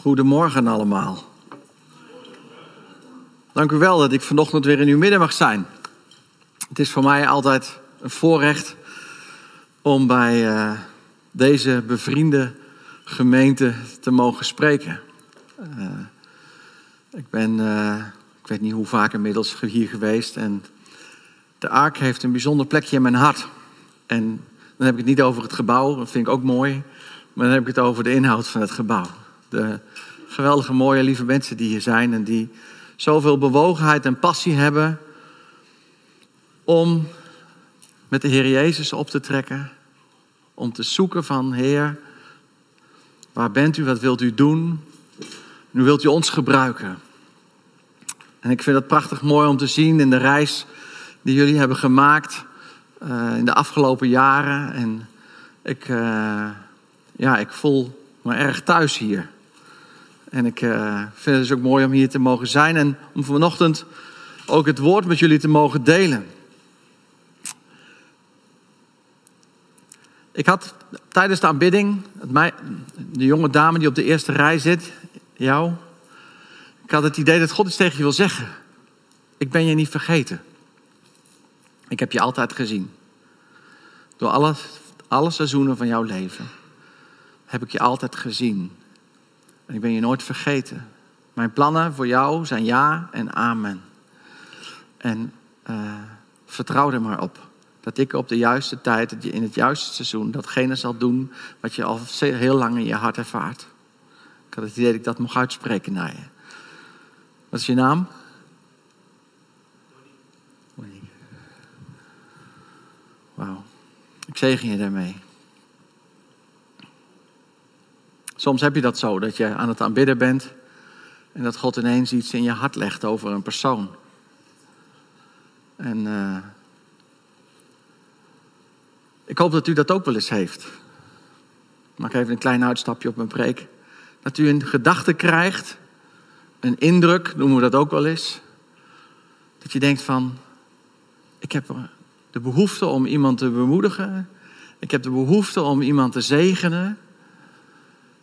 Goedemorgen allemaal. Dank u wel dat ik vanochtend weer in uw midden mag zijn. Het is voor mij altijd een voorrecht om bij uh, deze bevriende gemeente te mogen spreken. Uh, ik ben, uh, ik weet niet hoe vaak inmiddels hier geweest en de Ark heeft een bijzonder plekje in mijn hart. En dan heb ik het niet over het gebouw, dat vind ik ook mooi, maar dan heb ik het over de inhoud van het gebouw. De geweldige, mooie, lieve mensen die hier zijn en die zoveel bewogenheid en passie hebben om met de Heer Jezus op te trekken. Om te zoeken van Heer, waar bent u, wat wilt u doen? Nu wilt u ons gebruiken. En ik vind het prachtig mooi om te zien in de reis die jullie hebben gemaakt uh, in de afgelopen jaren. En ik, uh, ja, ik voel me erg thuis hier. En ik uh, vind het dus ook mooi om hier te mogen zijn en om vanochtend ook het woord met jullie te mogen delen. Ik had tijdens de aanbidding, de jonge dame die op de eerste rij zit, jou, ik had het idee dat God iets tegen je wil zeggen. Ik ben je niet vergeten. Ik heb je altijd gezien. Door alle, alle seizoenen van jouw leven heb ik je altijd gezien. En ik ben je nooit vergeten. Mijn plannen voor jou zijn ja en amen. En uh, vertrouw er maar op. Dat ik op de juiste tijd, in het juiste seizoen, datgene zal doen wat je al heel lang in je hart ervaart. Ik had het idee dat ik dat mocht uitspreken naar je. Wat is je naam? Wauw. Ik zegen je daarmee. Soms heb je dat zo, dat je aan het aanbidden bent en dat God ineens iets in je hart legt over een persoon. En uh, ik hoop dat u dat ook wel eens heeft. Ik maak even een klein uitstapje op mijn preek. Dat u een gedachte krijgt, een indruk, noemen we dat ook wel eens. Dat je denkt van, ik heb de behoefte om iemand te bemoedigen. Ik heb de behoefte om iemand te zegenen.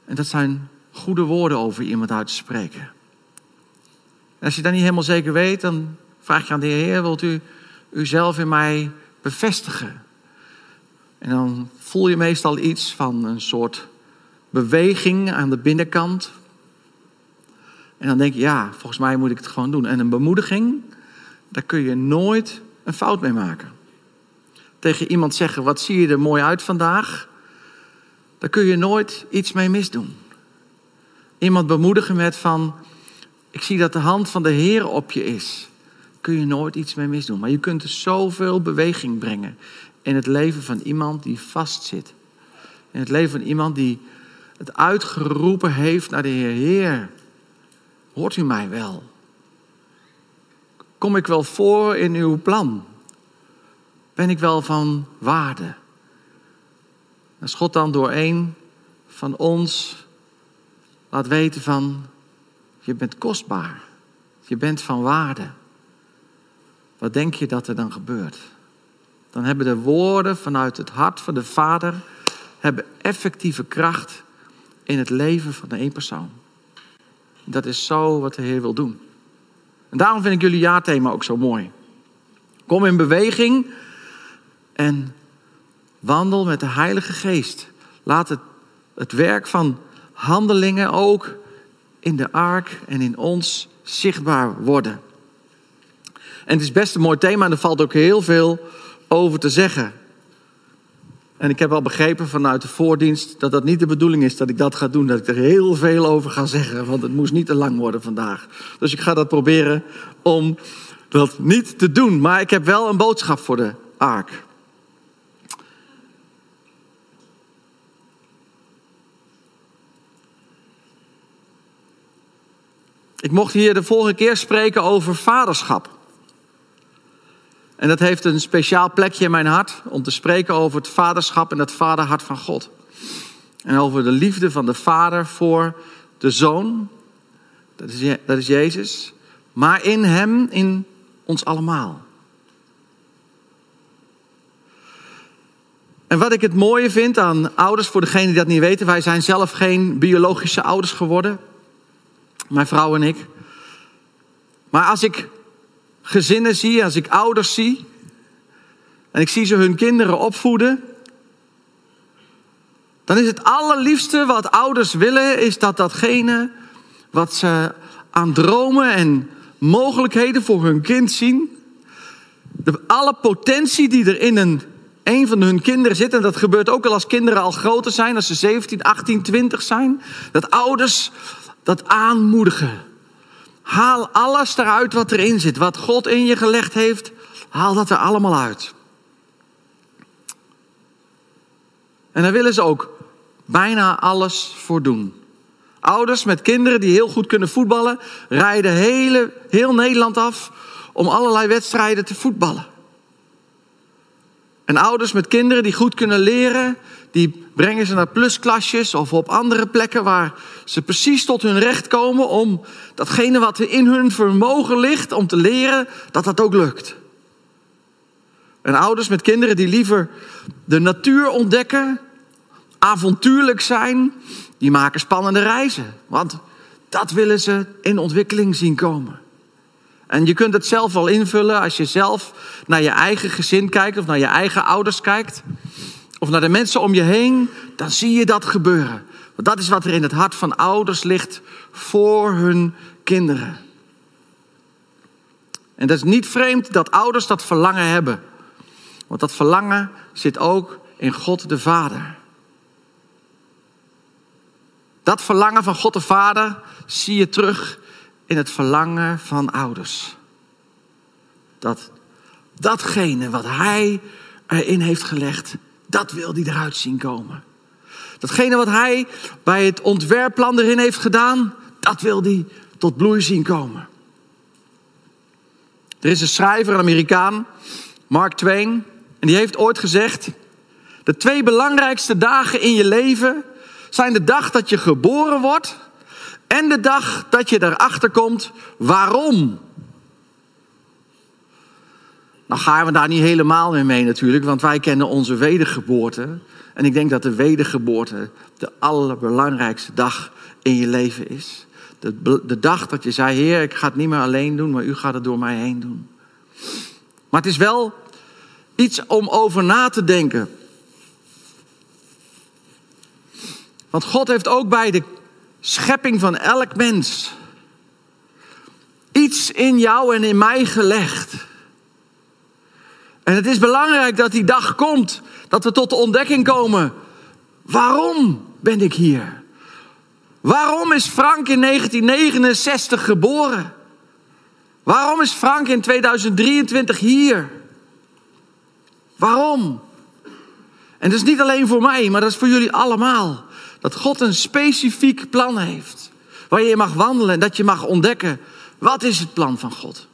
En dat zijn goede woorden over iemand uit te spreken. En als je dat niet helemaal zeker weet, dan vraag je aan de Heer: wilt u uzelf in mij bevestigen? En dan voel je meestal iets van een soort beweging aan de binnenkant. En dan denk je, ja, volgens mij moet ik het gewoon doen. En een bemoediging, daar kun je nooit een fout mee maken. Tegen iemand zeggen, wat zie je er mooi uit vandaag? Daar kun je nooit iets mee misdoen. Iemand bemoedigen met van, ik zie dat de hand van de Heer op je is. Kun je nooit iets mee misdoen. Maar je kunt er zoveel beweging brengen in het leven van iemand die vastzit. In het leven van iemand die het uitgeroepen heeft naar de Heer. Heer, hoort u mij wel? Kom ik wel voor in uw plan? Ben ik wel van waarde? Als God dan door een van ons laat weten van, je bent kostbaar, je bent van waarde. Wat denk je dat er dan gebeurt? Dan hebben de woorden vanuit het hart van de Vader hebben effectieve kracht in het leven van de één persoon. Dat is zo wat de Heer wil doen. En daarom vind ik jullie jaarthema ook zo mooi. Kom in beweging en Wandel met de Heilige Geest. Laat het, het werk van handelingen ook in de ark en in ons zichtbaar worden. En het is best een mooi thema en er valt ook heel veel over te zeggen. En ik heb al begrepen vanuit de voordienst dat dat niet de bedoeling is dat ik dat ga doen. Dat ik er heel veel over ga zeggen, want het moest niet te lang worden vandaag. Dus ik ga dat proberen om dat niet te doen. Maar ik heb wel een boodschap voor de ark. Ik mocht hier de vorige keer spreken over vaderschap. En dat heeft een speciaal plekje in mijn hart om te spreken over het vaderschap en het vaderhart van God. En over de liefde van de vader voor de zoon, dat is, dat is Jezus, maar in hem, in ons allemaal. En wat ik het mooie vind aan ouders, voor degenen die dat niet weten, wij zijn zelf geen biologische ouders geworden. Mijn vrouw en ik. Maar als ik gezinnen zie, als ik ouders zie, en ik zie ze hun kinderen opvoeden, dan is het allerliefste wat ouders willen, is dat datgene wat ze aan dromen en mogelijkheden voor hun kind zien, de, alle potentie die er in een, een van hun kinderen zit, en dat gebeurt ook al als kinderen al groter zijn, als ze 17, 18, 20 zijn, dat ouders dat aanmoedigen. Haal alles eruit wat erin zit, wat God in je gelegd heeft, haal dat er allemaal uit. En daar willen ze ook bijna alles voor doen. Ouders met kinderen die heel goed kunnen voetballen, rijden hele, heel Nederland af om allerlei wedstrijden te voetballen. En ouders met kinderen die goed kunnen leren, die brengen ze naar plusklasjes of op andere plekken waar ze precies tot hun recht komen om datgene wat in hun vermogen ligt om te leren, dat dat ook lukt. En ouders met kinderen die liever de natuur ontdekken, avontuurlijk zijn, die maken spannende reizen. Want dat willen ze in ontwikkeling zien komen. En je kunt het zelf wel invullen als je zelf naar je eigen gezin kijkt of naar je eigen ouders kijkt. Of naar de mensen om je heen, dan zie je dat gebeuren. Want dat is wat er in het hart van ouders ligt voor hun kinderen. En dat is niet vreemd dat ouders dat verlangen hebben. Want dat verlangen zit ook in God de Vader. Dat verlangen van God de Vader zie je terug in het verlangen van ouders. Dat datgene wat Hij erin heeft gelegd, dat wil hij eruit zien komen. Datgene wat Hij bij het ontwerpplan erin heeft gedaan, dat wil hij tot bloei zien komen. Er is een schrijver, een Amerikaan, Mark Twain, en die heeft ooit gezegd: De twee belangrijkste dagen in je leven zijn de dag dat je geboren wordt en de dag dat je erachter komt waarom. Nou gaan we daar niet helemaal mee mee natuurlijk, want wij kennen onze wedergeboorte. En ik denk dat de wedergeboorte de allerbelangrijkste dag in je leven is. De, de dag dat je zei, Heer, ik ga het niet meer alleen doen, maar u gaat het door mij heen doen. Maar het is wel iets om over na te denken. Want God heeft ook bij de schepping van elk mens iets in jou en in mij gelegd. En het is belangrijk dat die dag komt, dat we tot de ontdekking komen. Waarom ben ik hier? Waarom is Frank in 1969 geboren? Waarom is Frank in 2023 hier? Waarom? En dat is niet alleen voor mij, maar dat is voor jullie allemaal. Dat God een specifiek plan heeft. Waar je mag wandelen en dat je mag ontdekken. Wat is het plan van God?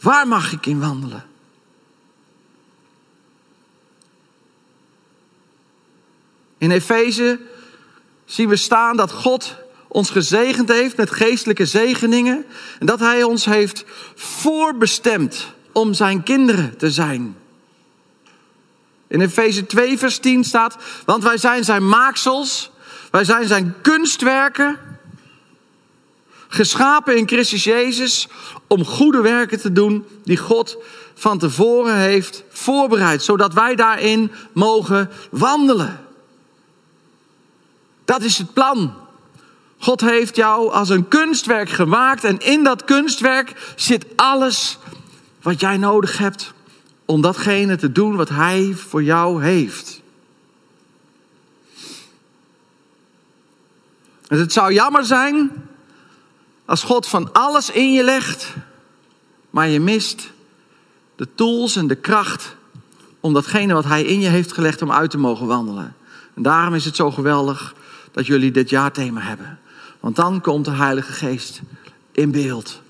Waar mag ik in wandelen? In Efeze zien we staan dat God ons gezegend heeft met geestelijke zegeningen. En dat Hij ons heeft voorbestemd om zijn kinderen te zijn. In Efeze 2, vers 10 staat: Want wij zijn zijn maaksels, wij zijn zijn kunstwerken, geschapen in Christus Jezus om goede werken te doen die God van tevoren heeft voorbereid, zodat wij daarin mogen wandelen. Dat is het plan. God heeft jou als een kunstwerk gemaakt en in dat kunstwerk zit alles wat jij nodig hebt om datgene te doen wat Hij voor jou heeft. Dus het zou jammer zijn als God van alles in je legt, maar je mist de tools en de kracht om datgene wat Hij in je heeft gelegd om uit te mogen wandelen. En daarom is het zo geweldig dat jullie dit jaarthema hebben. Want dan komt de Heilige Geest in beeld.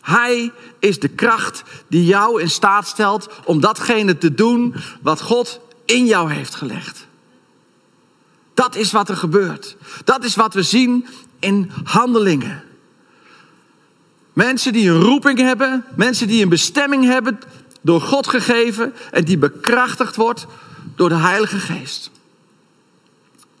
Hij is de kracht die jou in staat stelt om datgene te doen wat God in jou heeft gelegd. Dat is wat er gebeurt. Dat is wat we zien in handelingen. Mensen die een roeping hebben, mensen die een bestemming hebben, door God gegeven en die bekrachtigd wordt door de Heilige Geest.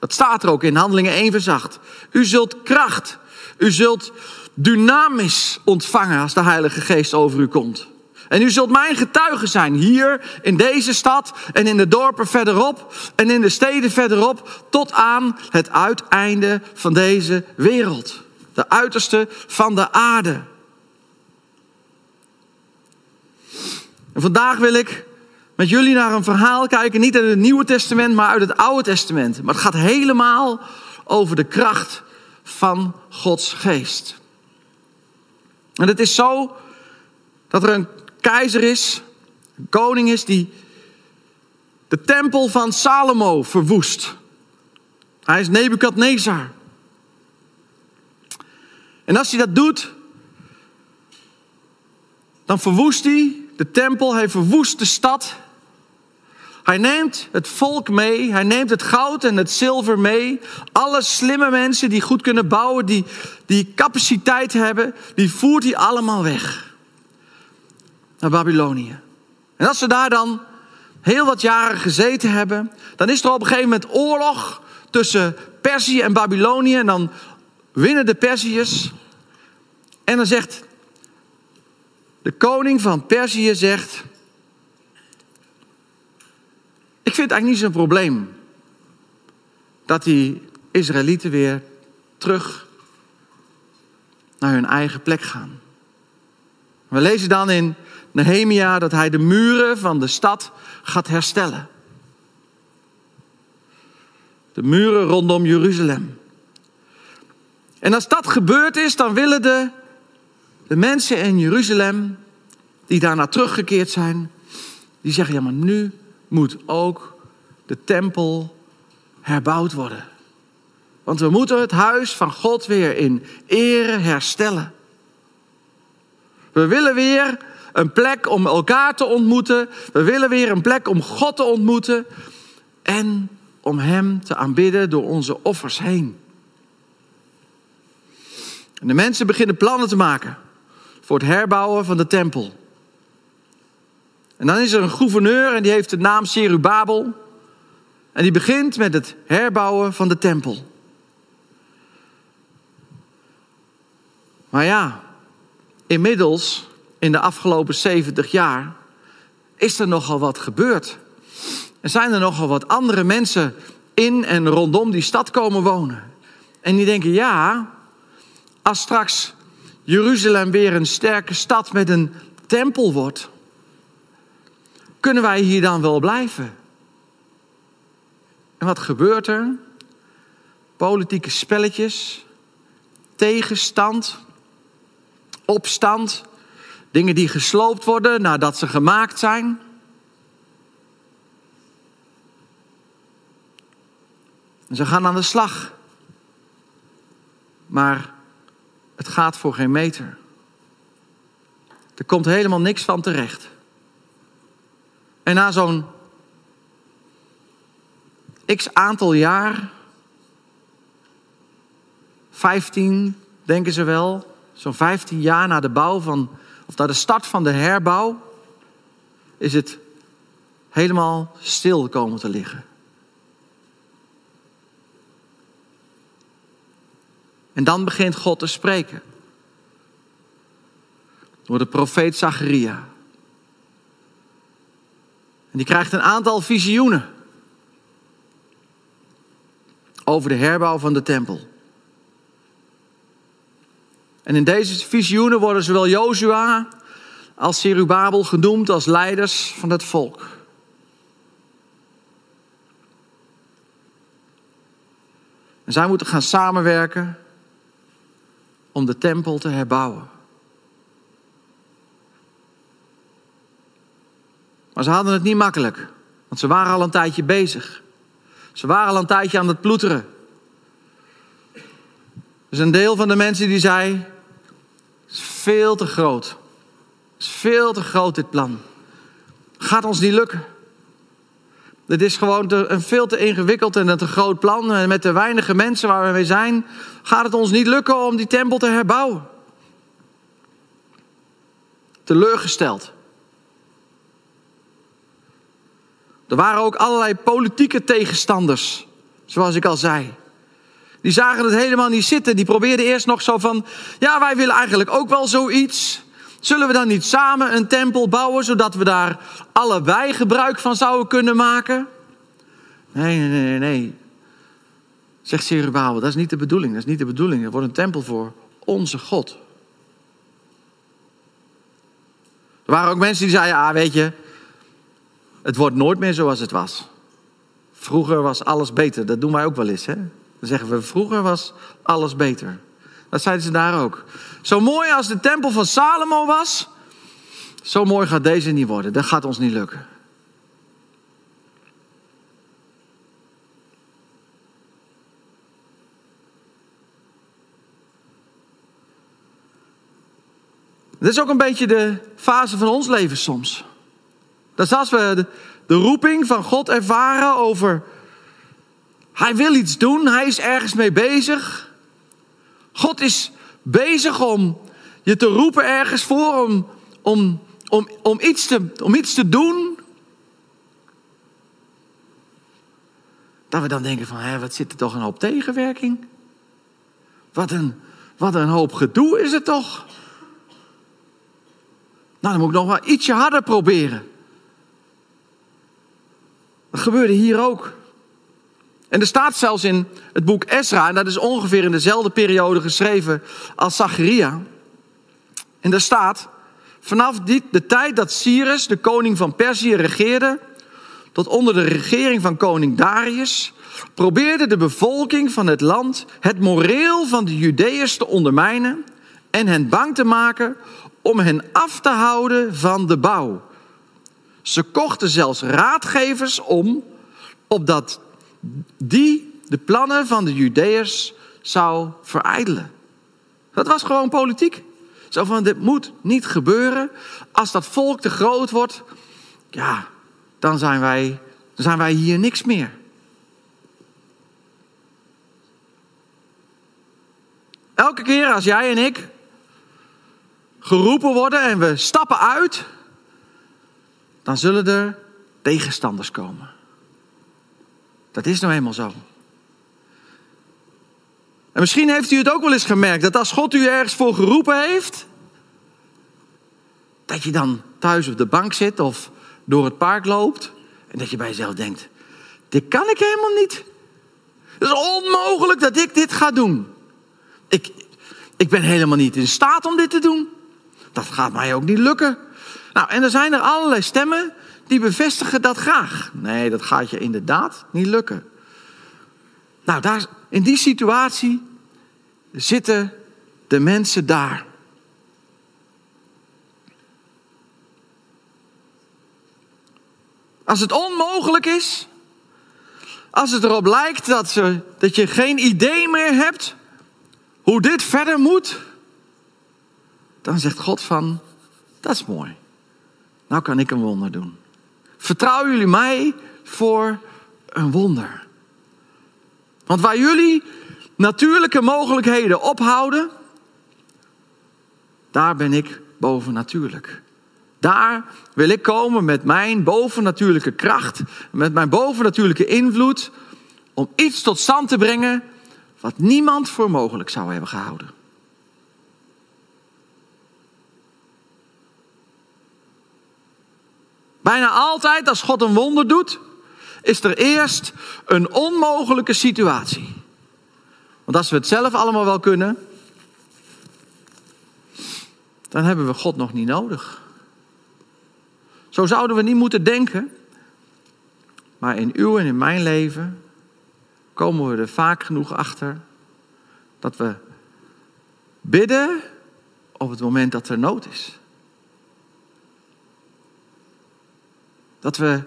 Dat staat er ook in Handelingen 1 vers 8. U zult kracht U zult dynamisch ontvangen als de Heilige Geest over u komt. En u zult mijn getuige zijn hier in deze stad en in de dorpen verderop en in de steden verderop tot aan het uiteinde van deze wereld. De uiterste van de aarde. En vandaag wil ik met jullie naar een verhaal kijken, niet uit het Nieuwe Testament, maar uit het Oude Testament. Maar het gaat helemaal over de kracht van Gods geest. En het is zo dat er een keizer is, een koning is die de tempel van Salomo verwoest. Hij is Nebukadnezar. En als hij dat doet, dan verwoest hij de tempel, hij verwoest de stad. Hij neemt het volk mee, hij neemt het goud en het zilver mee. Alle slimme mensen die goed kunnen bouwen, die, die capaciteit hebben, die voert hij allemaal weg. Naar Babylonië. En als ze daar dan heel wat jaren gezeten hebben, dan is er op een gegeven moment oorlog tussen Perzië en Babylonië. En dan winnen de Perziërs. En dan zegt de koning van Perzië zegt: Ik vind het eigenlijk niet zo'n probleem dat die Israëlieten weer terug naar hun eigen plek gaan. We lezen dan in Nehemia dat hij de muren van de stad gaat herstellen. De muren rondom Jeruzalem. En als dat gebeurd is, dan willen de, de mensen in Jeruzalem, die daarna teruggekeerd zijn, die zeggen, ja maar nu moet ook de tempel herbouwd worden. Want we moeten het huis van God weer in ere herstellen. We willen weer een plek om elkaar te ontmoeten. We willen weer een plek om God te ontmoeten. En om Hem te aanbidden door onze offers heen. En de mensen beginnen plannen te maken voor het herbouwen van de tempel. En dan is er een gouverneur en die heeft de naam Serubabel. En die begint met het herbouwen van de tempel. Maar ja, inmiddels, in de afgelopen 70 jaar, is er nogal wat gebeurd. Er zijn er nogal wat andere mensen in en rondom die stad komen wonen. En die denken, ja, als straks Jeruzalem weer een sterke stad met een tempel wordt, kunnen wij hier dan wel blijven? En wat gebeurt er? Politieke spelletjes, tegenstand, opstand, dingen die gesloopt worden nadat ze gemaakt zijn. Ze gaan aan de slag. Maar het gaat voor geen meter. Er komt helemaal niks van terecht. En na zo'n x aantal jaar, 15 denken ze wel, zo'n 15 jaar na de bouw van, of na de start van de herbouw, is het helemaal stil komen te liggen. En dan begint God te spreken. Door de profeet Zacharia. En die krijgt een aantal visioenen. Over de herbouw van de tempel. En in deze visioenen worden zowel Jozua als Serubabel genoemd als leiders van het volk. En zij moeten gaan samenwerken om de tempel te herbouwen. Maar ze hadden het niet makkelijk, want ze waren al een tijdje bezig. Ze waren al een tijdje aan het ploeteren. Er is een deel van de mensen die zei: Het is veel te groot. Het is veel te groot, dit plan. Gaat ons niet lukken. Dit is gewoon een veel te ingewikkeld en een te groot plan. En met de weinige mensen waar we mee zijn, gaat het ons niet lukken om die tempel te herbouwen. Teleurgesteld. Er waren ook allerlei politieke tegenstanders, zoals ik al zei. Die zagen het helemaal niet zitten. Die probeerden eerst nog zo van, ja, wij willen eigenlijk ook wel zoiets. Zullen we dan niet samen een tempel bouwen, zodat we daar allebei gebruik van zouden kunnen maken? Nee, nee, nee, nee. Zegt Zerubabel, dat is niet de bedoeling. Dat is niet de bedoeling. Er wordt een tempel voor onze God. Er waren ook mensen die zeiden, ah weet je, het wordt nooit meer zoals het was. Vroeger was alles beter. Dat doen wij ook wel eens. Hè? Dan zeggen we, vroeger was alles beter. Dat zeiden ze daar ook. Zo mooi als de tempel van Salomo was, zo mooi gaat deze niet worden. Dat gaat ons niet lukken. Dit is ook een beetje de fase van ons leven soms. Dat is als we de, de roeping van God ervaren over. Hij wil iets doen, hij is ergens mee bezig. God is bezig om je te roepen ergens voor, om, om, om, om, iets, te, om iets te doen. Dat we dan denken van, hé, wat zit er toch een hoop tegenwerking? Wat een, wat een hoop gedoe is het toch? Nou, dan moet ik nog wel ietsje harder proberen. Dat gebeurde hier ook. En er staat zelfs in het boek Ezra, en dat is ongeveer in dezelfde periode geschreven als Zacharia. En daar staat, vanaf die, de tijd dat Cyrus, de koning van Perzië, regeerde, tot onder de regering van koning Darius, probeerde de bevolking van het land het moreel van de Judeërs te ondermijnen en hen bang te maken om hen af te houden van de bouw. Ze kochten zelfs raadgevers om, opdat die de plannen van de Judeërs zou verijdelen. Dat was gewoon politiek. Zo van, dit moet niet gebeuren. Als dat volk te groot wordt, ja, dan zijn wij, dan zijn wij hier niks meer. Elke keer als jij en ik geroepen worden en we stappen uit, dan zullen er tegenstanders komen. Dat is nou eenmaal zo. En misschien heeft u het ook wel eens gemerkt dat als God u ergens voor geroepen heeft, dat je dan thuis op de bank zit of door het park loopt en dat je bij jezelf denkt: dit kan ik helemaal niet. Het is onmogelijk dat ik dit ga doen. Ik, ik ben helemaal niet in staat om dit te doen. Dat gaat mij ook niet lukken. Nou, en er zijn er allerlei stemmen die bevestigen dat graag. Nee, dat gaat je inderdaad niet lukken. Nou, daar, in die situatie zitten de mensen daar. Als het onmogelijk is, als het erop lijkt dat, ze, dat je geen idee meer hebt hoe dit verder moet, dan zegt God van, dat is mooi. Nou kan ik een wonder doen. Vertrouwen jullie mij voor een wonder? Want waar jullie natuurlijke mogelijkheden ophouden, daar ben ik bovennatuurlijk. Daar wil ik komen met mijn bovennatuurlijke kracht, met mijn bovennatuurlijke invloed, om iets tot stand te brengen wat niemand voor mogelijk zou hebben gehouden. Bijna altijd als God een wonder doet, is er eerst een onmogelijke situatie. Want als we het zelf allemaal wel kunnen, dan hebben we God nog niet nodig. Zo zouden we niet moeten denken. Maar in uw en in mijn leven komen we er vaak genoeg achter dat we bidden op het moment dat er nood is. Dat we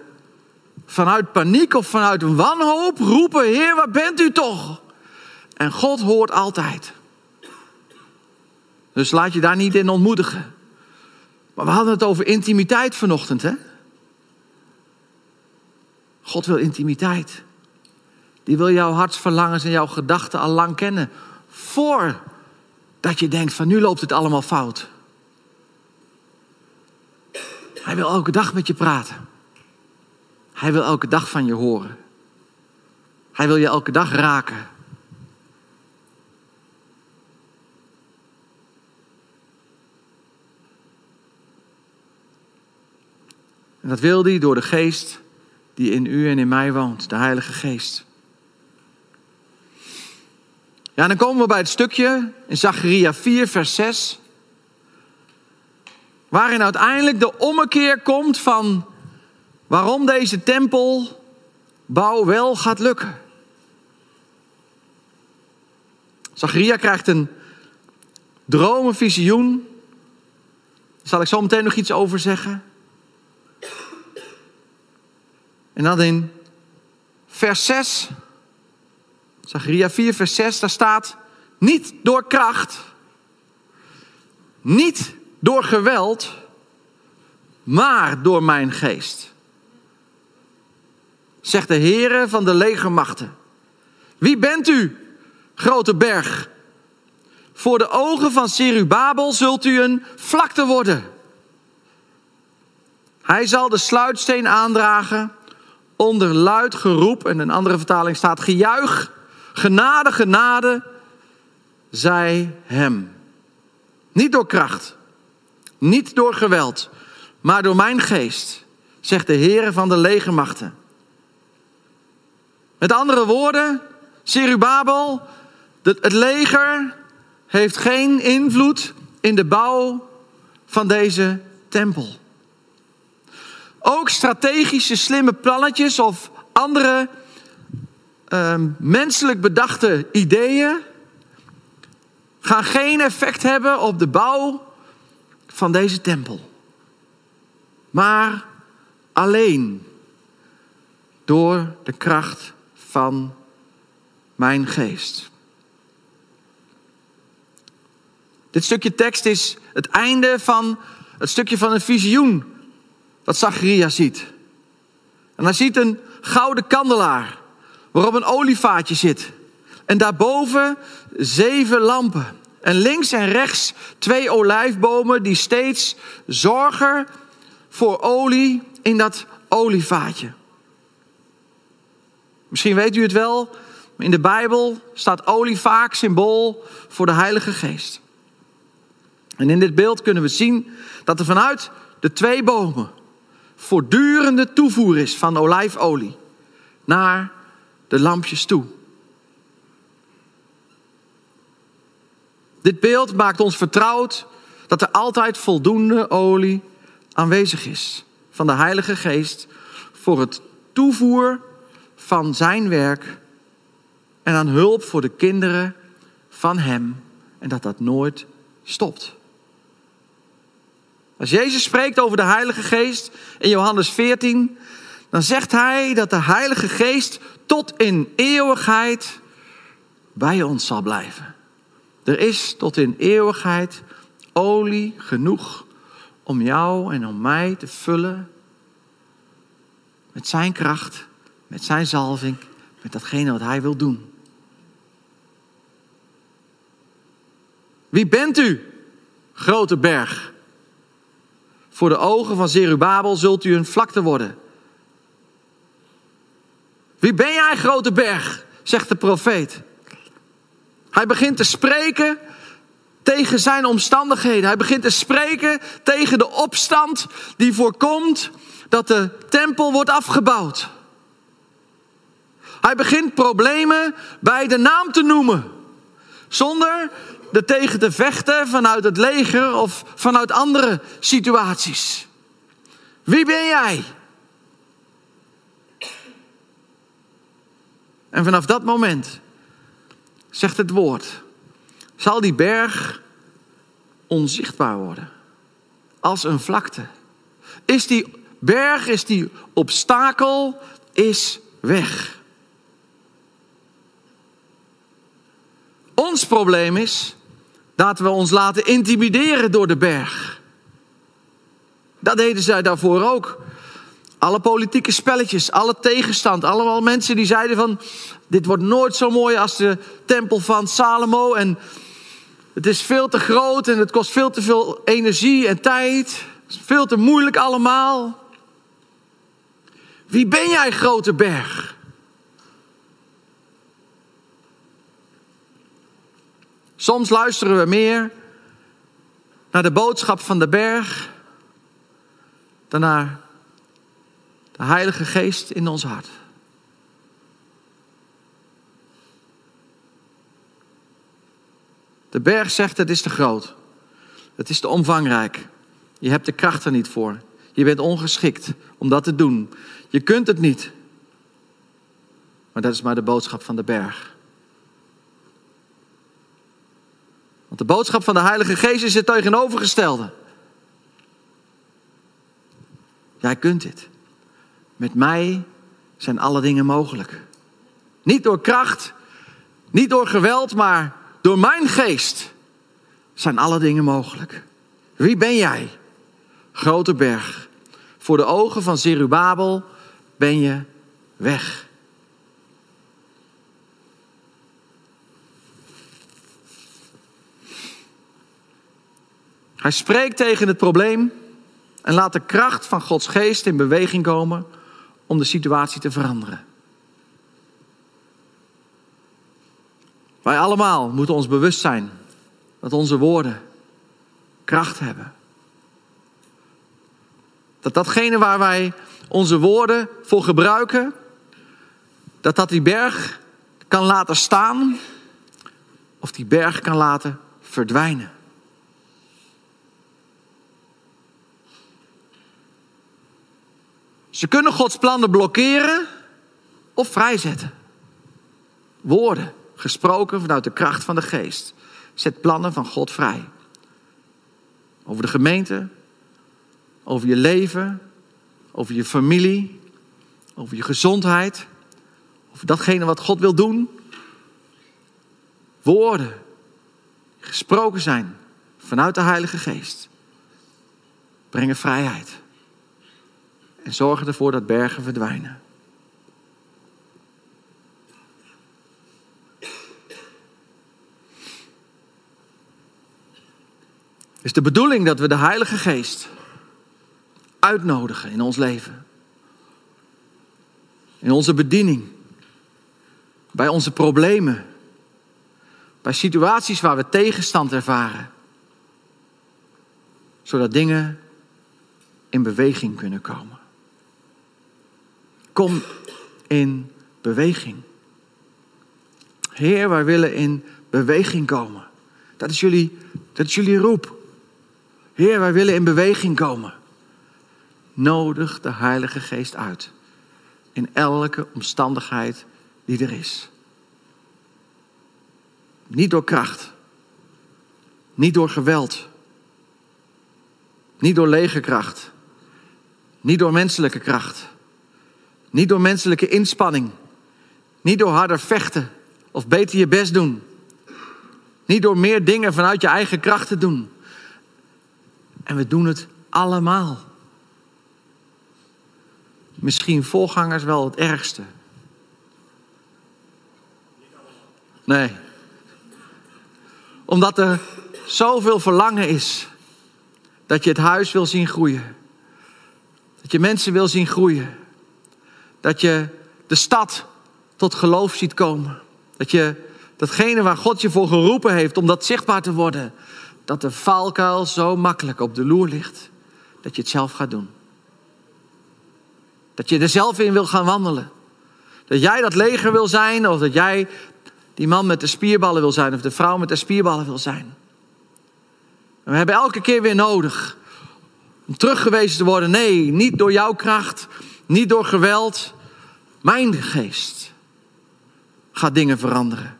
vanuit paniek of vanuit wanhoop roepen: Heer, waar bent u toch? En God hoort altijd. Dus laat je daar niet in ontmoedigen. Maar we hadden het over intimiteit vanochtend, hè? God wil intimiteit. Die wil jouw hartsverlangens en jouw gedachten al lang kennen. Voordat je denkt van nu loopt het allemaal fout. Hij wil elke dag met je praten. Hij wil elke dag van je horen. Hij wil je elke dag raken. En dat wil hij door de geest die in u en in mij woont, de Heilige Geest. Ja, dan komen we bij het stukje in Zacharia 4, vers 6. Waarin uiteindelijk de ommekeer komt van waarom deze tempelbouw wel gaat lukken. Zacharia krijgt een droom, een visioen. Daar zal ik zo meteen nog iets over zeggen. En dan in vers 6, Zacharia 4, vers 6, daar staat: Niet door kracht, niet door geweld, maar door mijn geest. Zegt de Heere van de legermachten. Wie bent u, grote berg? Voor de ogen van Serubabel zult u een vlakte worden. Hij zal de sluitsteen aandragen onder luid geroep. En een andere vertaling staat gejuich, genade, genade, zij hem. Niet door kracht, niet door geweld, maar door mijn geest, zegt de Heer van de legermachten. Met andere woorden, Serubabel, het leger heeft geen invloed in de bouw van deze tempel. Ook strategische slimme plannetjes of andere uh, menselijk bedachte ideeën gaan geen effect hebben op de bouw van deze tempel. Maar alleen door de kracht van mijn geest. Dit stukje tekst is het einde van het stukje van een visioen dat Zacharia ziet. En hij ziet een gouden kandelaar waarop een olievaatje zit. En daarboven zeven lampen. En links en rechts twee olijfbomen die steeds zorgen voor olie in dat olievaatje. Misschien weet u het wel, in de Bijbel staat olie vaak symbool voor de Heilige Geest. En in dit beeld kunnen we zien dat er vanuit de twee bomen voortdurende toevoer is van olijfolie naar de lampjes toe. Dit beeld maakt ons vertrouwd dat er altijd voldoende olie aanwezig is van de Heilige Geest voor het toevoer van zijn werk en aan hulp voor de kinderen van Hem en dat dat nooit stopt. Als Jezus spreekt over de Heilige Geest in Johannes 14, dan zegt hij dat de Heilige Geest tot in eeuwigheid bij ons zal blijven. Er is tot in eeuwigheid olie genoeg om jou en om mij te vullen met zijn kracht, met zijn zalving, met datgene wat hij wil doen. Wie bent u, grote berg? Voor de ogen van Zerubabel zult u een vlakte worden. Wie ben jij, grote berg? zegt de profeet. Hij begint te spreken tegen zijn omstandigheden. Hij begint te spreken tegen de opstand die voorkomt dat de tempel wordt afgebouwd. Hij begint problemen bij de naam te noemen. Zonder er tegen te vechten vanuit het leger of vanuit andere situaties. Wie ben jij? En vanaf dat moment, zegt het woord, zal die berg onzichtbaar worden. Als een vlakte. Is die berg, is die obstakel, is weg. Ons probleem is dat we ons laten intimideren door de berg. Dat deden zij daarvoor ook. Alle politieke spelletjes, alle tegenstand, allemaal mensen die zeiden van... dit wordt nooit zo mooi als de tempel van Salomo en het is veel te groot en het kost veel te veel energie en tijd. Het is veel te moeilijk allemaal. Wie ben jij, grote berg? Soms luisteren we meer naar de boodschap van de berg dan naar De Heilige Geest in ons hart. De berg zegt het is te groot. Het is te omvangrijk. Je hebt de kracht er niet voor. Je bent ongeschikt om dat te doen. Je kunt het niet. Maar dat is maar de boodschap van de berg. Want de boodschap van de Heilige Geest is het tegenovergestelde. Jij kunt dit. Met mij zijn alle dingen mogelijk. Niet door kracht, niet door geweld, maar door mijn geest zijn alle dingen mogelijk. Wie ben jij? Grote berg. Voor de ogen van Zerubabel ben je weg. Hij spreekt tegen het probleem en laat de kracht van Gods geest in beweging komen om de situatie te veranderen. Wij allemaal moeten ons bewust zijn dat onze woorden kracht hebben. Dat datgene waar wij onze woorden voor gebruiken, dat dat die berg kan laten staan of die berg kan laten verdwijnen. Ze kunnen Gods plannen blokkeren of vrijzetten. Woorden, gesproken vanuit de kracht van de geest, zet plannen van God vrij. Over de gemeente, over je leven, over je familie, over je gezondheid, over datgene wat God wil doen. Woorden, gesproken zijn vanuit de Heilige Geest, brengen vrijheid en zorgen ervoor dat bergen verdwijnen. Het is de bedoeling dat we de Heilige Geest uitnodigen in ons leven. In onze bediening. Bij onze problemen. Bij situaties waar we tegenstand ervaren. Zodat dingen in beweging kunnen komen. Kom in beweging. Heer, wij willen in beweging komen. Dat is jullie, dat is jullie roep. Heer, wij willen in beweging komen. Nodig de Heilige Geest uit. In elke omstandigheid die er is. Niet door kracht. Niet door geweld. Niet door legerkracht. Niet door menselijke kracht. Niet door menselijke inspanning. Niet door harder vechten of beter je best doen. Niet door meer dingen vanuit je eigen kracht te doen. En we doen het allemaal. Misschien voorgangers wel het ergste. Nee. Omdat er zoveel verlangen is. Dat je het huis wil zien groeien. Dat je mensen wil zien groeien. Dat je de stad tot geloof ziet komen. Dat je datgene waar God je voor geroepen heeft om dat zichtbaar te worden. Dat de valkuil zo makkelijk op de loer ligt. Dat je het zelf gaat doen. Dat je er zelf in wil gaan wandelen. Dat jij dat leger wil zijn, of dat jij die man met de spierballen wil zijn, of de vrouw met de spierballen wil zijn. We hebben elke keer weer nodig om teruggewezen te worden. Nee, niet door jouw kracht, niet door geweld. Mijn geest gaat dingen veranderen.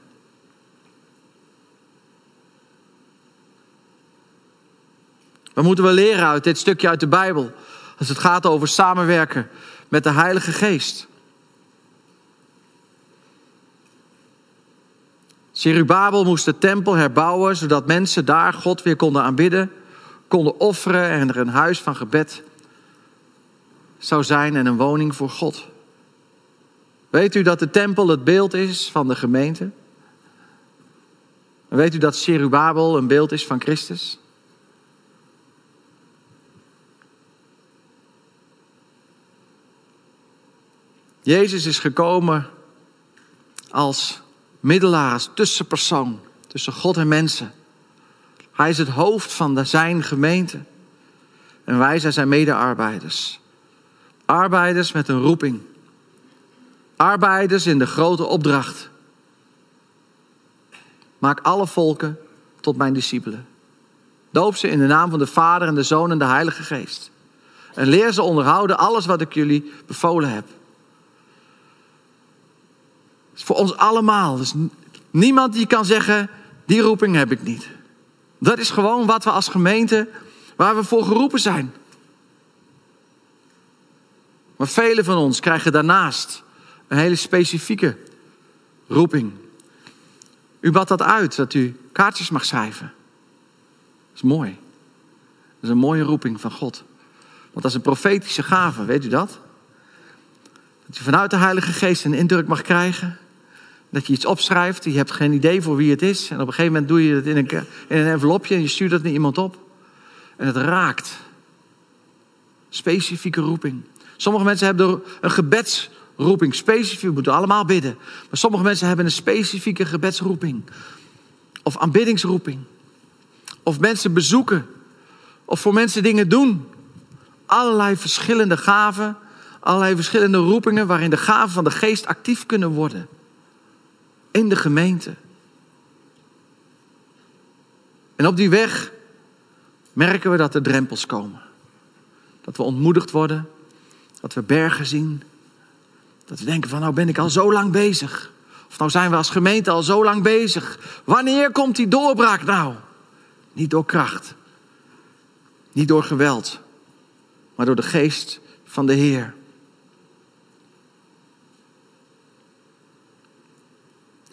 Wat moeten we leren uit dit stukje uit de Bijbel? Als het gaat over samenwerken met de Heilige Geest. Serubabel moest de tempel herbouwen, zodat mensen daar God weer konden aanbidden, konden offeren en er een huis van gebed zou zijn en een woning voor God. Weet u dat de tempel het beeld is van de gemeente? weet u dat Serubabel een beeld is van Christus? Jezus is gekomen als middelaar, als tussenpersoon tussen God en mensen. Hij is het hoofd van zijn gemeente. En wij zijn zijn medearbeiders. Arbeiders met een roeping. Arbeiders in de grote opdracht. Maak alle volken tot mijn discipelen. Doop ze in de naam van de Vader en de Zoon en de Heilige Geest. En leer ze onderhouden alles wat ik jullie bevolen heb. Het is voor ons allemaal. Dus niemand die kan zeggen, die roeping heb ik niet. Dat is gewoon wat we als gemeente, waar we voor geroepen zijn. Maar velen van ons krijgen daarnaast een hele specifieke roeping. U bad dat uit, dat u kaartjes mag schrijven. Dat is mooi. Dat is een mooie roeping van God. Want dat is een profetische gave, weet u dat? Dat je vanuit de Heilige Geest een indruk mag krijgen. Dat je iets opschrijft, je hebt geen idee voor wie het is. En op een gegeven moment doe je het in een, in een envelopje en je stuurt het naar iemand op. En het raakt. Specifieke roeping. Sommige mensen hebben een gebedsroeping. Specifiek, we moeten allemaal bidden. Maar sommige mensen hebben een specifieke gebedsroeping. Of aanbiddingsroeping. Of mensen bezoeken. Of voor mensen dingen doen. Allerlei verschillende gaven. Allerlei verschillende roepingen waarin de gaven van de geest actief kunnen worden. In de gemeente. En op die weg merken we dat er drempels komen. Dat we ontmoedigd worden dat we bergen zien. Dat we denken van nou ben ik al zo lang bezig. Of nou zijn we als gemeente al zo lang bezig. Wanneer komt die doorbraak nou? Niet door kracht. Niet door geweld. Maar door de geest van de Heer.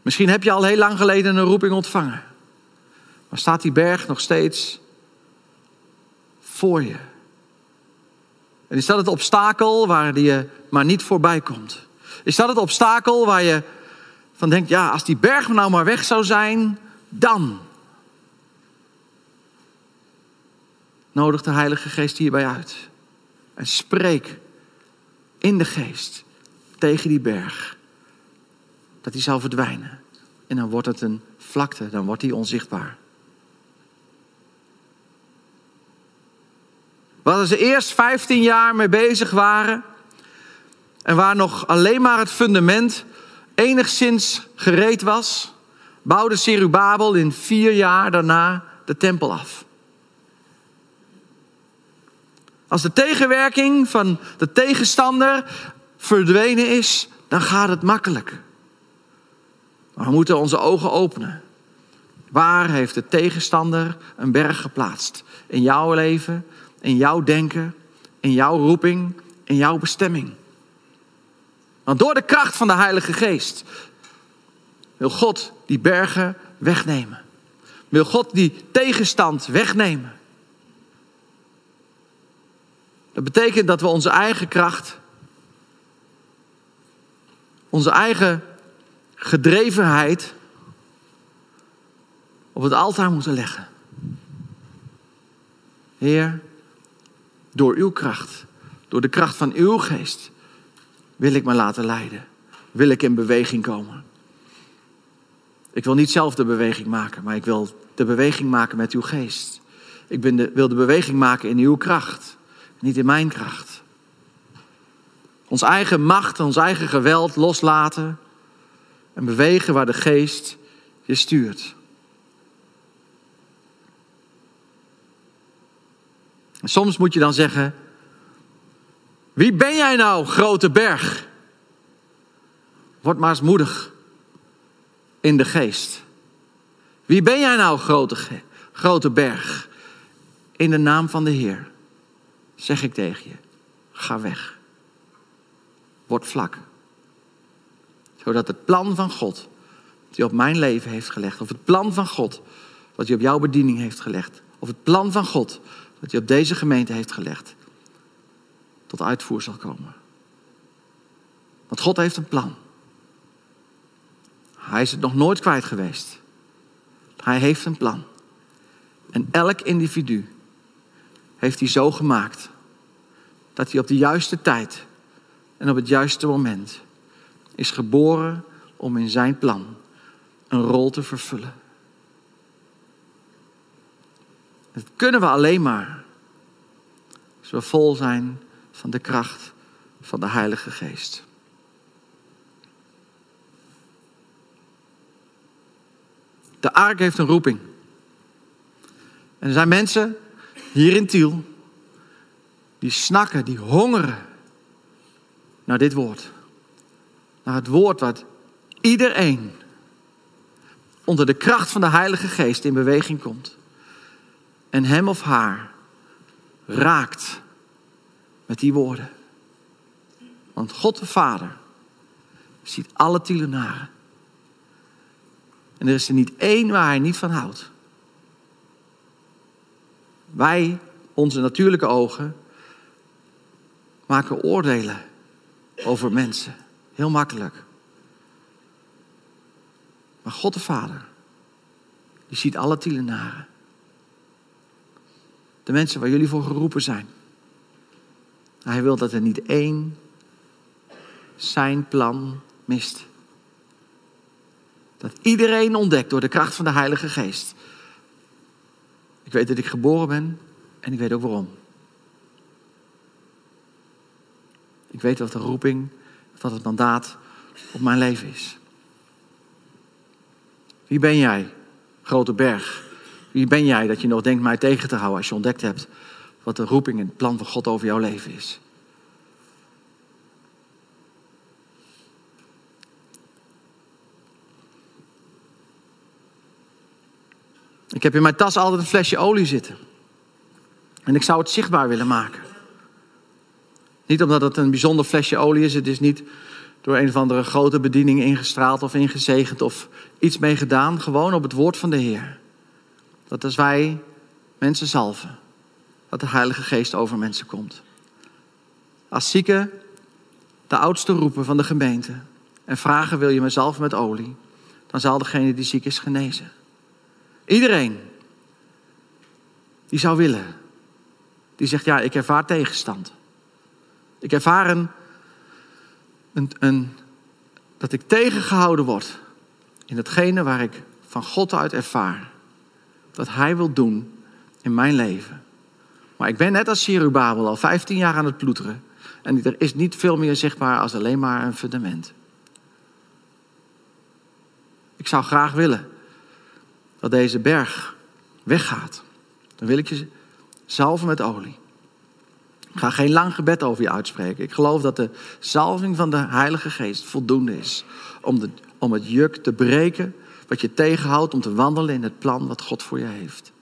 Misschien heb je al heel lang geleden een roeping ontvangen. Maar staat die berg nog steeds voor je? En is dat het obstakel waar je maar niet voorbij komt? Is dat het obstakel waar je van denkt, ja, als die berg nou maar weg zou zijn, dan. Nodig de Heilige Geest hierbij uit. En spreek in de geest tegen die berg. Dat die zal verdwijnen. En dan wordt het een vlakte, dan wordt die onzichtbaar. Waar ze eerst 15 jaar mee bezig waren. En waar nog alleen maar het fundament enigszins gereed was, bouwde Serubabel in vier jaar daarna de tempel af. Als de tegenwerking van de tegenstander verdwenen is, dan gaat het makkelijk. Maar we moeten onze ogen openen. Waar heeft de tegenstander een berg geplaatst? In jouw leven, in jouw denken, in jouw roeping, in jouw bestemming. Want door de kracht van de Heilige Geest wil God die bergen wegnemen. Wil God die tegenstand wegnemen. Dat betekent dat we onze eigen kracht, onze eigen gedrevenheid op het altaar moeten leggen. Heer, door uw kracht, door de kracht van uw geest, wil ik me laten leiden. Wil ik in beweging komen. Ik wil niet zelf de beweging maken, maar ik wil de beweging maken met uw geest. Ik ben de, wil de beweging maken in uw kracht, niet in mijn kracht. Ons eigen macht, ons eigen geweld loslaten en bewegen waar de geest je stuurt. Soms moet je dan zeggen: Wie ben jij nou, grote berg? Word maar eens moedig in de geest. Wie ben jij nou, grote, grote berg? In de naam van de Heer zeg ik tegen je: ga weg. Word vlak. Zodat het plan van God, dat hij op mijn leven heeft gelegd, of het plan van God, wat hij op jouw bediening heeft gelegd, of het plan van God, dat hij op deze gemeente heeft gelegd, tot uitvoer zal komen. Want God heeft een plan. Hij is het nog nooit kwijt geweest. Hij heeft een plan. En elk individu heeft hij zo gemaakt dat hij op de juiste tijd en op het juiste moment is geboren om in zijn plan een rol te vervullen. Dat kunnen we alleen maar als we vol zijn van de kracht van de Heilige Geest. De ark heeft een roeping. En er zijn mensen hier in Tiel die snakken, die hongeren naar dit woord. Naar het woord wat iedereen onder de kracht van de Heilige Geest in beweging komt. En hem of haar raakt met die woorden. Want God de Vader ziet alle tielenaren. En er is er niet één waar hij niet van houdt. Wij, onze natuurlijke ogen, maken oordelen over mensen. Heel makkelijk. Maar God de Vader, die ziet alle tielenaren. De mensen waar jullie voor geroepen zijn. Hij wil dat er niet één zijn plan mist. Dat iedereen ontdekt door de kracht van de Heilige Geest. Ik weet dat ik geboren ben en ik weet ook waarom. Ik weet wat de roeping, wat het mandaat op mijn leven is. Wie ben jij, grote berg? Wie ben jij dat je nog denkt mij tegen te houden als je ontdekt hebt wat de roeping en het plan van God over jouw leven is? Ik heb in mijn tas altijd een flesje olie zitten. En ik zou het zichtbaar willen maken. Niet omdat het een bijzonder flesje olie is. Het is niet door een of andere grote bediening ingestraald of ingezegend of iets mee gedaan. Gewoon op het woord van de Heer. Dat als wij mensen zalven, dat de Heilige Geest over mensen komt. Als zieken de oudste roepen van de gemeente en vragen: Wil je me zalven met olie? Dan zal degene die ziek is genezen. Iedereen die zou willen, die zegt: Ja, ik ervaar tegenstand. Ik ervaar een, een, dat ik tegengehouden word in datgene waar ik van God uit ervaar. Dat Hij wil doen in mijn leven. Maar ik ben net als Sirubabel al 15 jaar aan het ploeteren. En er is niet veel meer zichtbaar als alleen maar een fundament. Ik zou graag willen dat deze berg weggaat. Dan wil ik je zalven met olie. Ik ga geen lang gebed over je uitspreken. Ik geloof dat de zalving van de Heilige Geest voldoende is om, de, om het juk te breken wat je tegenhoudt om te wandelen in het plan wat God voor je heeft.